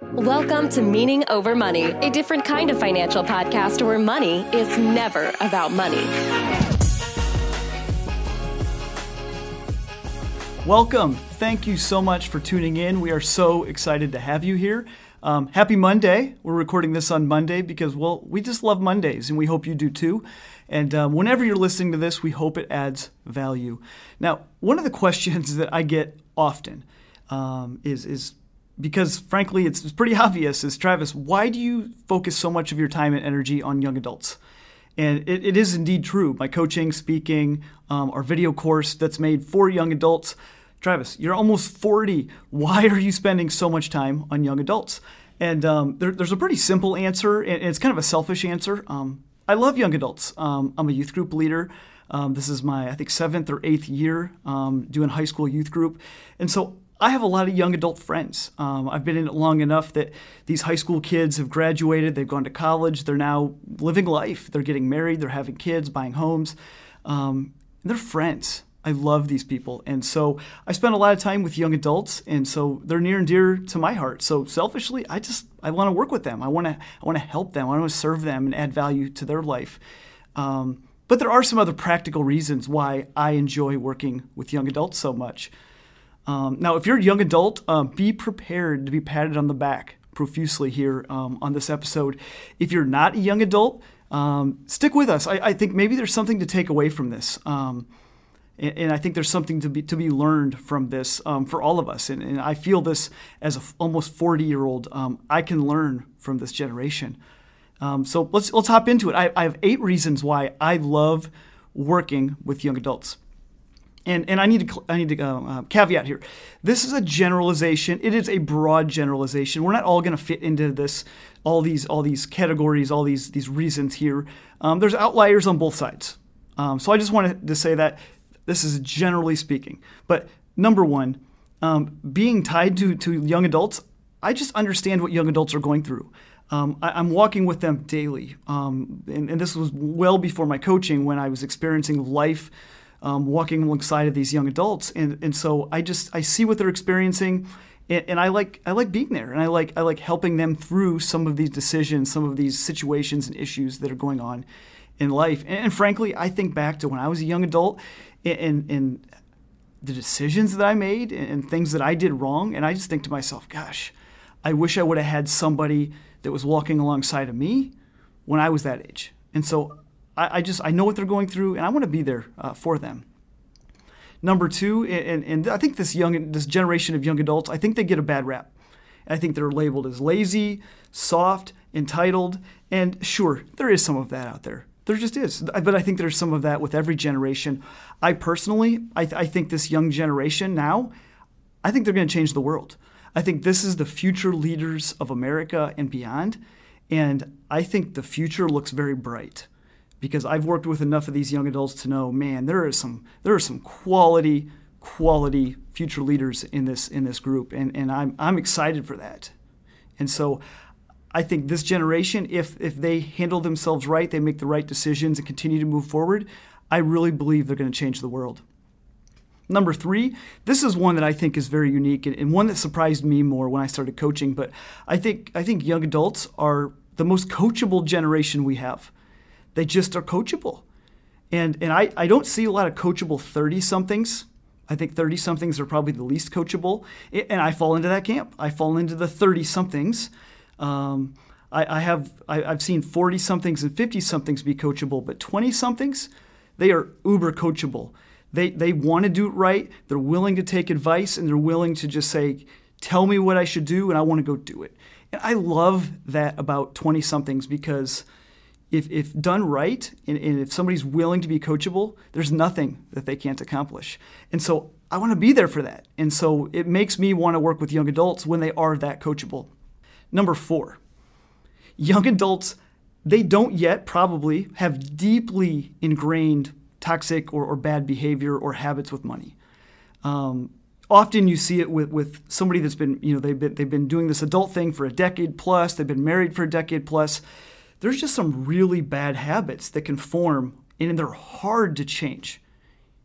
Welcome to Meaning Over Money, a different kind of financial podcast where money is never about money. Welcome. Thank you so much for tuning in. We are so excited to have you here. Um, happy Monday. We're recording this on Monday because, well, we just love Mondays and we hope you do too. And um, whenever you're listening to this, we hope it adds value. Now, one of the questions that I get often um, is, is because frankly, it's, pretty obvious is Travis, why do you focus so much of your time and energy on young adults? And it, it is indeed true. My coaching, speaking, um, our video course that's made for young adults. Travis, you're almost 40. Why are you spending so much time on young adults? And um, there, there's a pretty simple answer, and it's kind of a selfish answer. Um, I love young adults. Um, I'm a youth group leader. Um, this is my, I think, seventh or eighth year um, doing high school youth group. And so I have a lot of young adult friends. Um, I've been in it long enough that these high school kids have graduated, they've gone to college, they're now living life. They're getting married, they're having kids, buying homes. Um, they're friends. I love these people. And so I spend a lot of time with young adults, and so they're near and dear to my heart. So selfishly, I just I want to work with them. I want to I want to help them. I want to serve them and add value to their life. Um, but there are some other practical reasons why I enjoy working with young adults so much. Um, now, if you're a young adult, uh, be prepared to be patted on the back profusely here um, on this episode. If you're not a young adult, um, stick with us. I, I, think maybe there's something to take away from this. Um, and, and, I think there's something to be, to be learned from this um, for all of us. And, and, I feel this as a f- almost 40 year old. Um, I can learn from this generation. so let's, let's hop into it. I, I have eight reasons why I love working with young adults. And, and I need to, I need to uh, uh, caveat here. This is a generalization. It is a broad generalization. We're not all going to fit into this, all these, all these categories, all these, these reasons here. Um, there's outliers on both sides. Um, so I just wanted to say that this is generally speaking. But number one, um, being tied to, to young adults, I just understand what young adults are going through. Um, I, am walking with them daily. Um, and, and, this was well before my coaching when I was experiencing life um, walking alongside of these young adults, and and so I just I see what they're experiencing, and, and, I like I like being there, and I like I like helping them through some of these decisions, some of these situations and issues that are going on in life. And, and frankly, I think back to when I was a young adult, and and the decisions that I made and things that I did wrong, and I just think to myself, gosh, I wish I would have had somebody that was walking alongside of me when I was that age. And so I, I just I know what they're going through, and I want to be there uh, for them. Number two, and, and I think this young this generation of young adults, I think they get a bad rap. I think they're labeled as lazy, soft, entitled, and sure, there is some of that out there. There just is. But I think there's some of that with every generation. I personally, I, th- I think this young generation now, I think they're going to change the world. I think this is the future leaders of America and beyond. And I think the future looks very bright because I've worked with enough of these young adults to know, man, there is some there are some quality quality future leaders in this in this group, and and I'm I'm excited for that, and so. I think this generation, if if they handle themselves right, they make the right decisions and continue to move forward, I really believe they're going to change the world. Number three, this is one that I think is very unique and, and, one that surprised me more when I started coaching. But I think I think young adults are the most coachable generation we have. They just are coachable. And, and I, I don't see a lot of coachable 30 somethings. I think 30 somethings are probably the least coachable. And I fall into that camp. I fall into the 30 somethings. Um, I, I, have I, have seen 40 somethings and 50 somethings be coachable, but 20 somethings, they are uber coachable. They, they want to do it right. They're willing to take advice and they're willing to just say, tell me what I should do and I want to go do it. And I love that about 20 somethings because if, if done right and, and, if somebody's willing to be coachable, there's nothing that they can't accomplish. And so I want to be there for that. And so it makes me want to work with young adults when they are that coachable. Number four, young adults, they don't yet probably have deeply ingrained toxic or, or bad behavior or habits with money. Um, often you see it with, with somebody that's been, you know, they've been, they've been doing this adult thing for a decade plus, they've been married for a decade plus, there's just some really bad habits that can form and they're hard to change.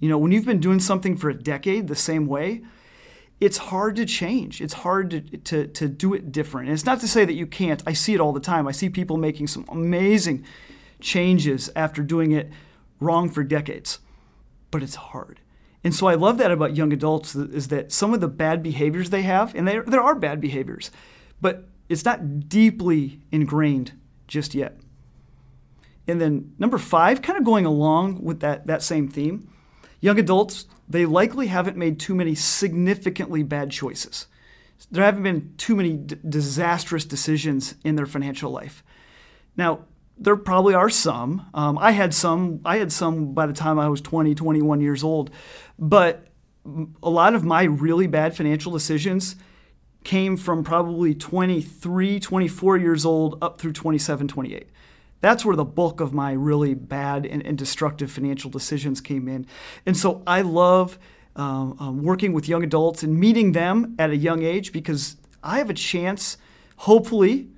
You know, when you've been doing something for a decade the same way, it's hard to change. It's hard to, to, to do it different. And it's not to say that you can't. I see it all the time. I see people making some amazing changes after doing it wrong for decades, but it's hard. And so I love that about young adults is that some of the bad behaviors they have, and there, there are bad behaviors, but it's not deeply ingrained just yet. And then number five, kind of going along with that, that same theme, young adults, they likely haven't made too many significantly bad choices. There haven't been too many d- disastrous decisions in their financial life. Now, there probably are some. Um, I had some. I had some by the time I was 20, 21 years old. But a lot of my really bad financial decisions came from probably 23, 24 years old up through 27, 28. That's where the bulk of my really bad and, and destructive financial decisions came in. And so I love um, um, working with young adults and meeting them at a young age because I have a chance, hopefully,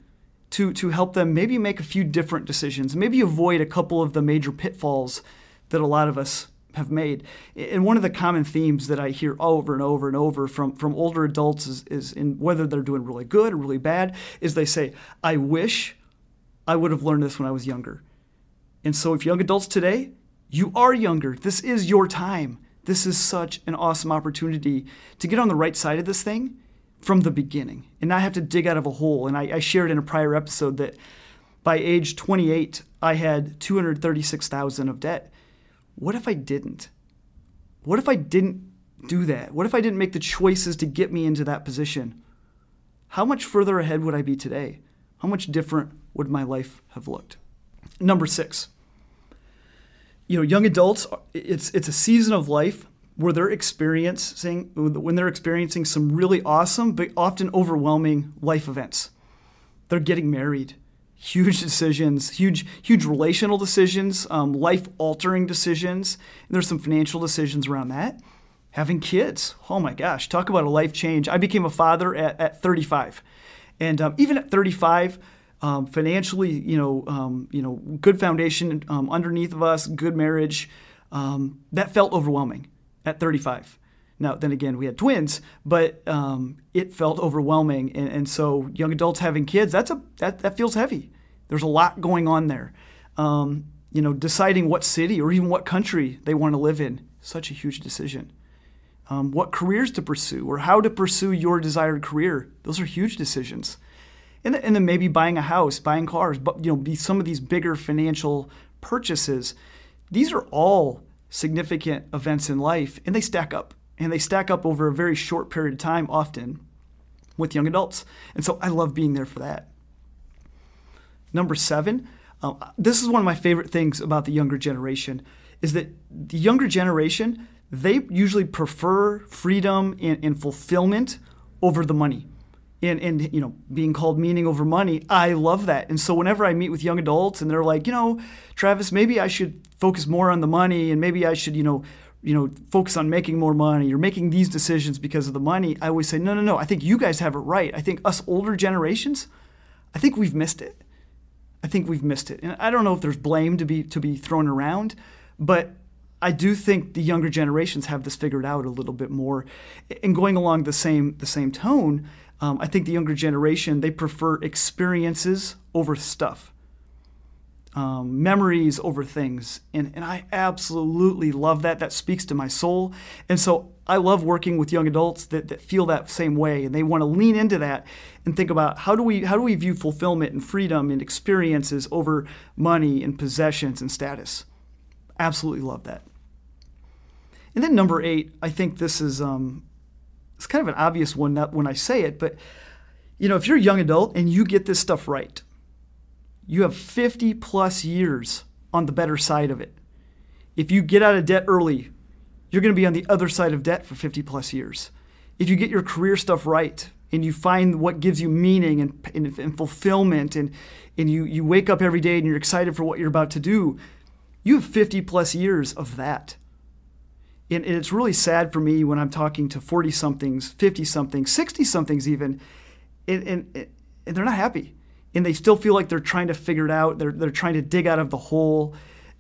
to, to help them maybe make a few different decisions, maybe avoid a couple of the major pitfalls that a lot of us have made. And one of the common themes that I hear over and over and over from, from older adults is, is in whether they're doing really good or really bad, is they say, I wish I would have learned this when I was younger. And so if young adults today, you are younger. This is your time. This is such an awesome opportunity to get on the right side of this thing from the beginning and not have to dig out of a hole. And I, I shared in a prior episode that by age 28, I had 236,000 of debt. What if I didn't? What if I didn't do that? What if I didn't make the choices to get me into that position? How much further ahead would I be today? How much different would my life have looked? Number six, you know, young adults, it's, it's a season of life where they're experiencing when they're experiencing some really awesome but often overwhelming life events. They're getting married, huge decisions, huge huge relational decisions, um, life altering decisions. And there's some financial decisions around that. Having kids, oh my gosh, talk about a life change. I became a father at, at 35, and um, even at 35. Um, financially, you know, um, you know, good foundation um, underneath of us, good marriage. Um, that felt overwhelming at 35. Now, then again, we had twins, but um, it felt overwhelming. And, and, so, young adults having kids, that's a, that, that feels heavy. There's a lot going on there. Um, you know, deciding what city or even what country they want to live in, such a huge decision. Um, what careers to pursue or how to pursue your desired career, those are huge decisions. And, and then maybe buying a house, buying cars, but you know, be some of these bigger financial purchases. These are all significant events in life, and they stack up. And they stack up over a very short period of time, often with young adults. And so I love being there for that. Number seven, uh, this is one of my favorite things about the younger generation, is that the younger generation, they usually prefer freedom and, and fulfillment over the money and, and you know being called meaning over money i love that and so whenever i meet with young adults and they're like you know travis maybe i should focus more on the money and maybe i should you know you know focus on making more money. You're making these decisions because of the money. I always say no no no. I think you guys have it right. I think us older generations i think we've missed it. I think we've missed it. And i don't know if there's blame to be to be thrown around but I do think the younger generations have this figured out a little bit more. And going along the same the same tone, um, I think the younger generation, they prefer experiences over stuff, um, memories over things. And, and I absolutely love that. That speaks to my soul. And so I love working with young adults that, that feel that same way and they want to lean into that and think about how do we how do we view fulfillment and freedom and experiences over money and possessions and status. Absolutely love that. And then number eight, I think this is um, it's kind of an obvious one when I say it, but you know, if you're a young adult and you get this stuff right, you have 50 plus years on the better side of it. If you get out of debt early, you're going to be on the other side of debt for 50 plus years. If you get your career stuff right and you find what gives you meaning and, and, and fulfillment and, and you, you wake up every day and you're excited for what you're about to do, you have 50 plus years of that. And, it's really sad for me when I'm talking to 40 somethings, 50 somethings, 60 somethings even, and, and, and they're not happy. And they still feel like they're trying to figure it out. They're, they're trying to dig out of the hole.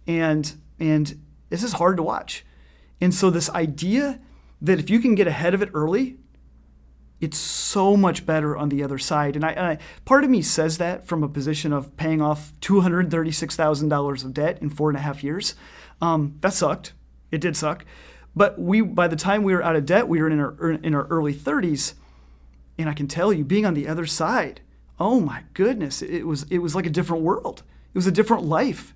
And, and this is hard to watch. And so, this idea that if you can get ahead of it early, it's so much better on the other side. And I, and I, part of me says that from a position of paying off $236,000 of debt in four and a half years. Um, that sucked. It did suck. But we, by the time we were out of debt, we were in our, in our early 30s. And I can tell you, being on the other side, oh my goodness, it was, it was like a different world. It was a different life.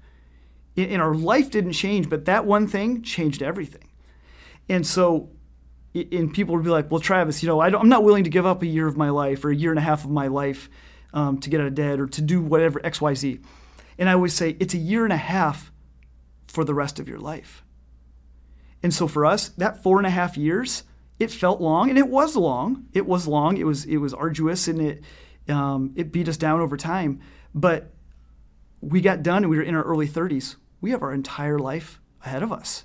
And our life didn't change, but that one thing changed everything. And so and people would be like, "Well, Travis, you know, I am not willing to give up a year of my life or a year and a half of my life um, to get out of debt or to do whatever X, Y, Z." And I always say it's a year and a half for the rest of your life. And so for us, that four and a half years, it felt long, and it was long. It was long. It was it was arduous, and it um, it beat us down over time. But we got done, and we were in our early 30s. We have our entire life ahead of us.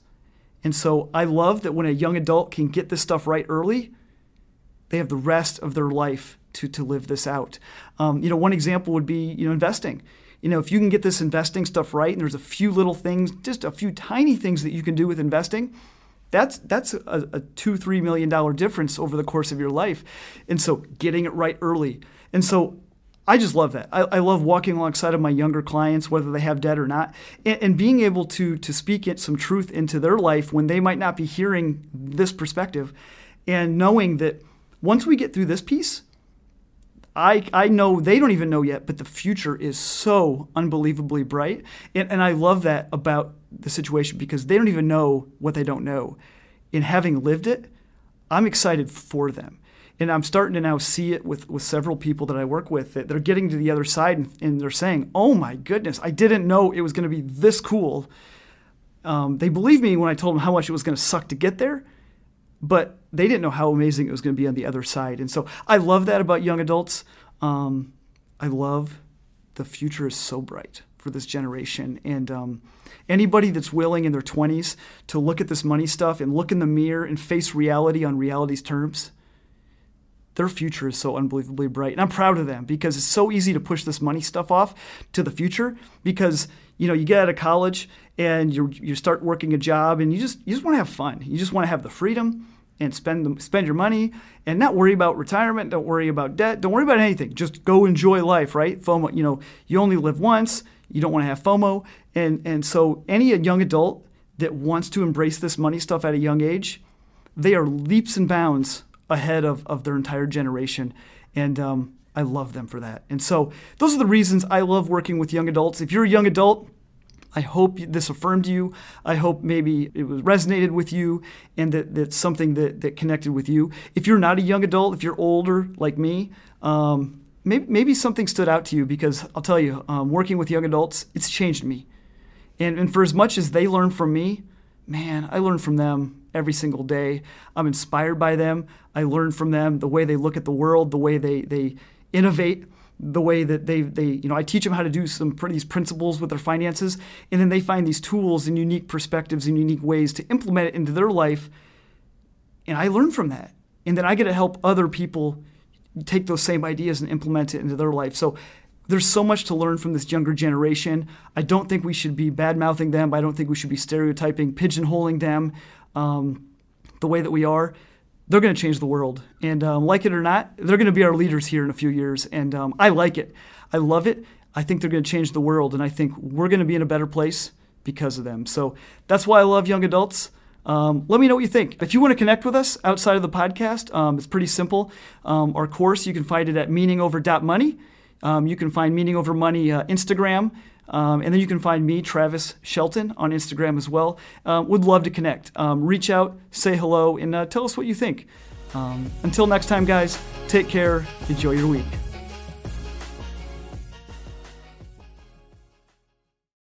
And so I love that when a young adult can get this stuff right early, they have the rest of their life to, to live this out. Um, you know, one example would be, you know, investing. You know, if you can get this investing stuff right, and there's a few little things, just a few tiny things that you can do with investing, that's that's a, a two three million dollar difference over the course of your life, and so getting it right early. And so I just love that. I, I, love walking alongside of my younger clients, whether they have debt or not, and, and being able to to speak some truth into their life when they might not be hearing this perspective, and knowing that once we get through this piece, I, I know they don't even know yet, but the future is so unbelievably bright. And, and I love that about the situation because they don't even know what they don't know. In having lived it, I'm excited for them and I'm starting to now see it with, with several people that I work with that they're getting to the other side and, and they're saying, "Oh my goodness, I didn't know it was going to be this cool." Um, they believed me when I told them how much it was going to suck to get there, but they didn't know how amazing it was going to be on the other side. And so I love that about young adults. Um, I love the future is so bright for this generation, and um, anybody that's willing in their 20s to look at this money stuff and look in the mirror and face reality on reality's terms their future is so unbelievably bright. And I'm proud of them because it's so easy to push this money stuff off to the future because you know, you get out of college and you you start working a job and you just you just want to have fun. You just want to have the freedom and spend the, spend your money and not worry about retirement, don't worry about debt, don't worry about anything. Just go enjoy life, right? FOMO, you know, you only live once. You don't want to have FOMO. And and so any young adult that wants to embrace this money stuff at a young age, they are leaps and bounds ahead of, of their entire generation. And um, I love them for that. And so those are the reasons I love working with young adults. If you're a young adult, I hope this affirmed you. I hope maybe it was resonated with you and that that's something that, that connected with you. If you're not a young adult, if you're older like me, um, maybe, maybe something stood out to you because I'll tell you, um, working with young adults, it's changed me. And, and for as much as they learn from me, man, I learn from them every single day. I'm inspired by them. I learn from them the way they look at the world, the way they, they innovate, the way that they, they, you know, I teach them how to do some these principles with their finances, and then they find these tools and unique perspectives and unique ways to implement it into their life. And I learn from that. And then I get to help other people take those same ideas and implement it into their life. So there's so much to learn from this younger generation. I don't think we should be bad mouthing them. I don't think we should be stereotyping, pigeonholing them um, the way that we are, they're going to change the world. And um, like it or not, they're going to be our leaders here in a few years. And um, I like it. I love it. I think they're going to change the world. And I think we're going to be in a better place because of them. So that's why I love young adults. Um, let me know what you think. If you want to connect with us outside of the podcast, um, it's pretty simple. Um, our course, you can find it at meaningover.money. Um, you can find Meaning Over Money uh, Instagram. Um, and then you can find me, Travis Shelton, on Instagram as well. Um, would love to connect. Um, reach out, say hello, and uh, tell us what you think. Um, until next time, guys, take care. Enjoy your week.